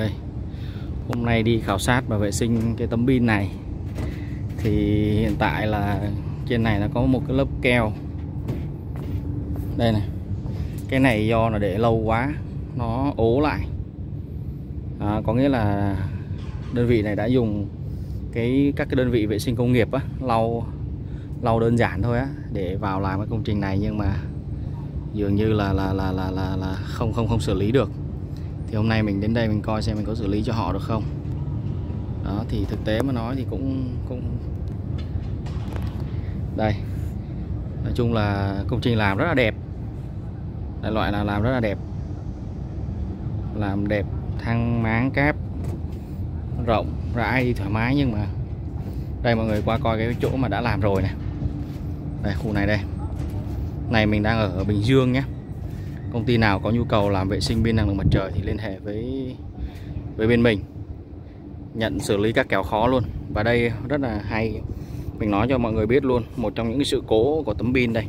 Đây, hôm nay đi khảo sát và vệ sinh cái tấm pin này. Thì hiện tại là trên này nó có một cái lớp keo. Đây này. Cái này do là để lâu quá nó ố lại. À, có nghĩa là đơn vị này đã dùng cái các cái đơn vị vệ sinh công nghiệp á lau lau đơn giản thôi á để vào làm cái công trình này nhưng mà dường như là là là là là, là không không không xử lý được thì hôm nay mình đến đây mình coi xem mình có xử lý cho họ được không. Đó, thì thực tế mà nói thì cũng cũng đây. Nói chung là công trình làm rất là đẹp. Đại loại là làm rất là đẹp. Làm đẹp thang máng cáp, rộng, rãi đi thoải mái nhưng mà đây mọi người qua coi cái chỗ mà đã làm rồi này. Đây, khu này đây. Này mình đang ở Bình Dương nhé công ty nào có nhu cầu làm vệ sinh pin năng lượng mặt trời thì liên hệ với với bên mình. Nhận xử lý các kéo khó luôn. Và đây rất là hay. Mình nói cho mọi người biết luôn, một trong những cái sự cố của tấm pin đây.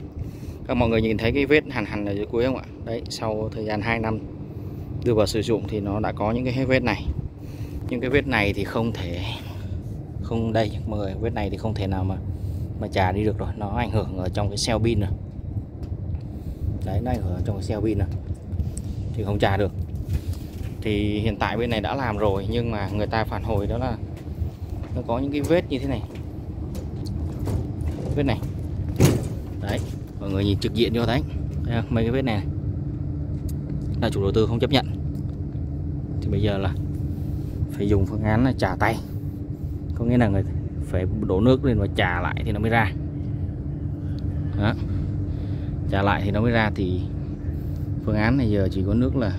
Các mọi người nhìn thấy cái vết hằn hằn ở dưới cuối không ạ? Đấy, sau thời gian 2 năm đưa vào sử dụng thì nó đã có những cái vết này. Những cái vết này thì không thể, không đây, mọi người, vết này thì không thể nào mà mà trả đi được rồi. Nó ảnh hưởng ở trong cái cell pin rồi đấy nó ảnh hưởng ở trong cái xe pin này thì không trà được. Thì hiện tại bên này đã làm rồi nhưng mà người ta phản hồi đó là nó có những cái vết như thế này. Vết này. Đấy mọi người nhìn trực diện cho đấy. Thấy mấy cái vết này, này. Là chủ đầu tư không chấp nhận. Thì bây giờ là phải dùng phương án là trả tay. Có nghĩa là người phải đổ nước lên và trả lại thì nó mới ra. Đó trả lại thì nó mới ra thì phương án này giờ chỉ có nước là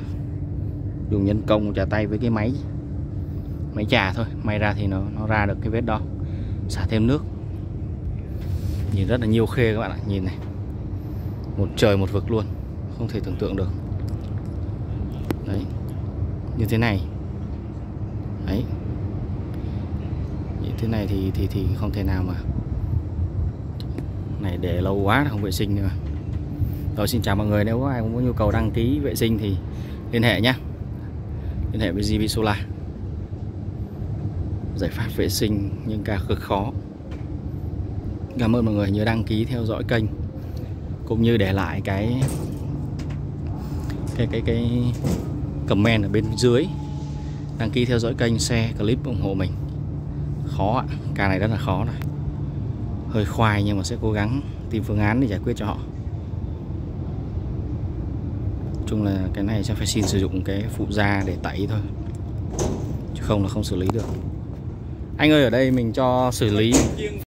dùng nhân công trả tay với cái máy máy trà thôi. May ra thì nó nó ra được cái vết đó xả thêm nước. Nhìn rất là nhiều khê các bạn ạ, nhìn này. Một trời một vực luôn, không thể tưởng tượng được. Đấy, như thế này. Đấy. Như thế này thì thì thì không thể nào mà này để lâu quá không vệ sinh nữa rồi, xin chào mọi người. Nếu có ai có nhu cầu đăng ký vệ sinh thì liên hệ nhé. Liên hệ với GB Solar. Giải pháp vệ sinh nhưng cả cực khó. Cảm ơn mọi người nhớ đăng ký theo dõi kênh, cũng như để lại cái cái cái cái comment ở bên dưới. Đăng ký theo dõi kênh, share clip ủng hộ mình. Khó ạ, ca này rất là khó này. Hơi khoai nhưng mà sẽ cố gắng tìm phương án để giải quyết cho họ chung là cái này sẽ phải xin sử dụng cái phụ da để tẩy thôi, chứ không là không xử lý được. Anh ơi, ở đây mình cho xử lý.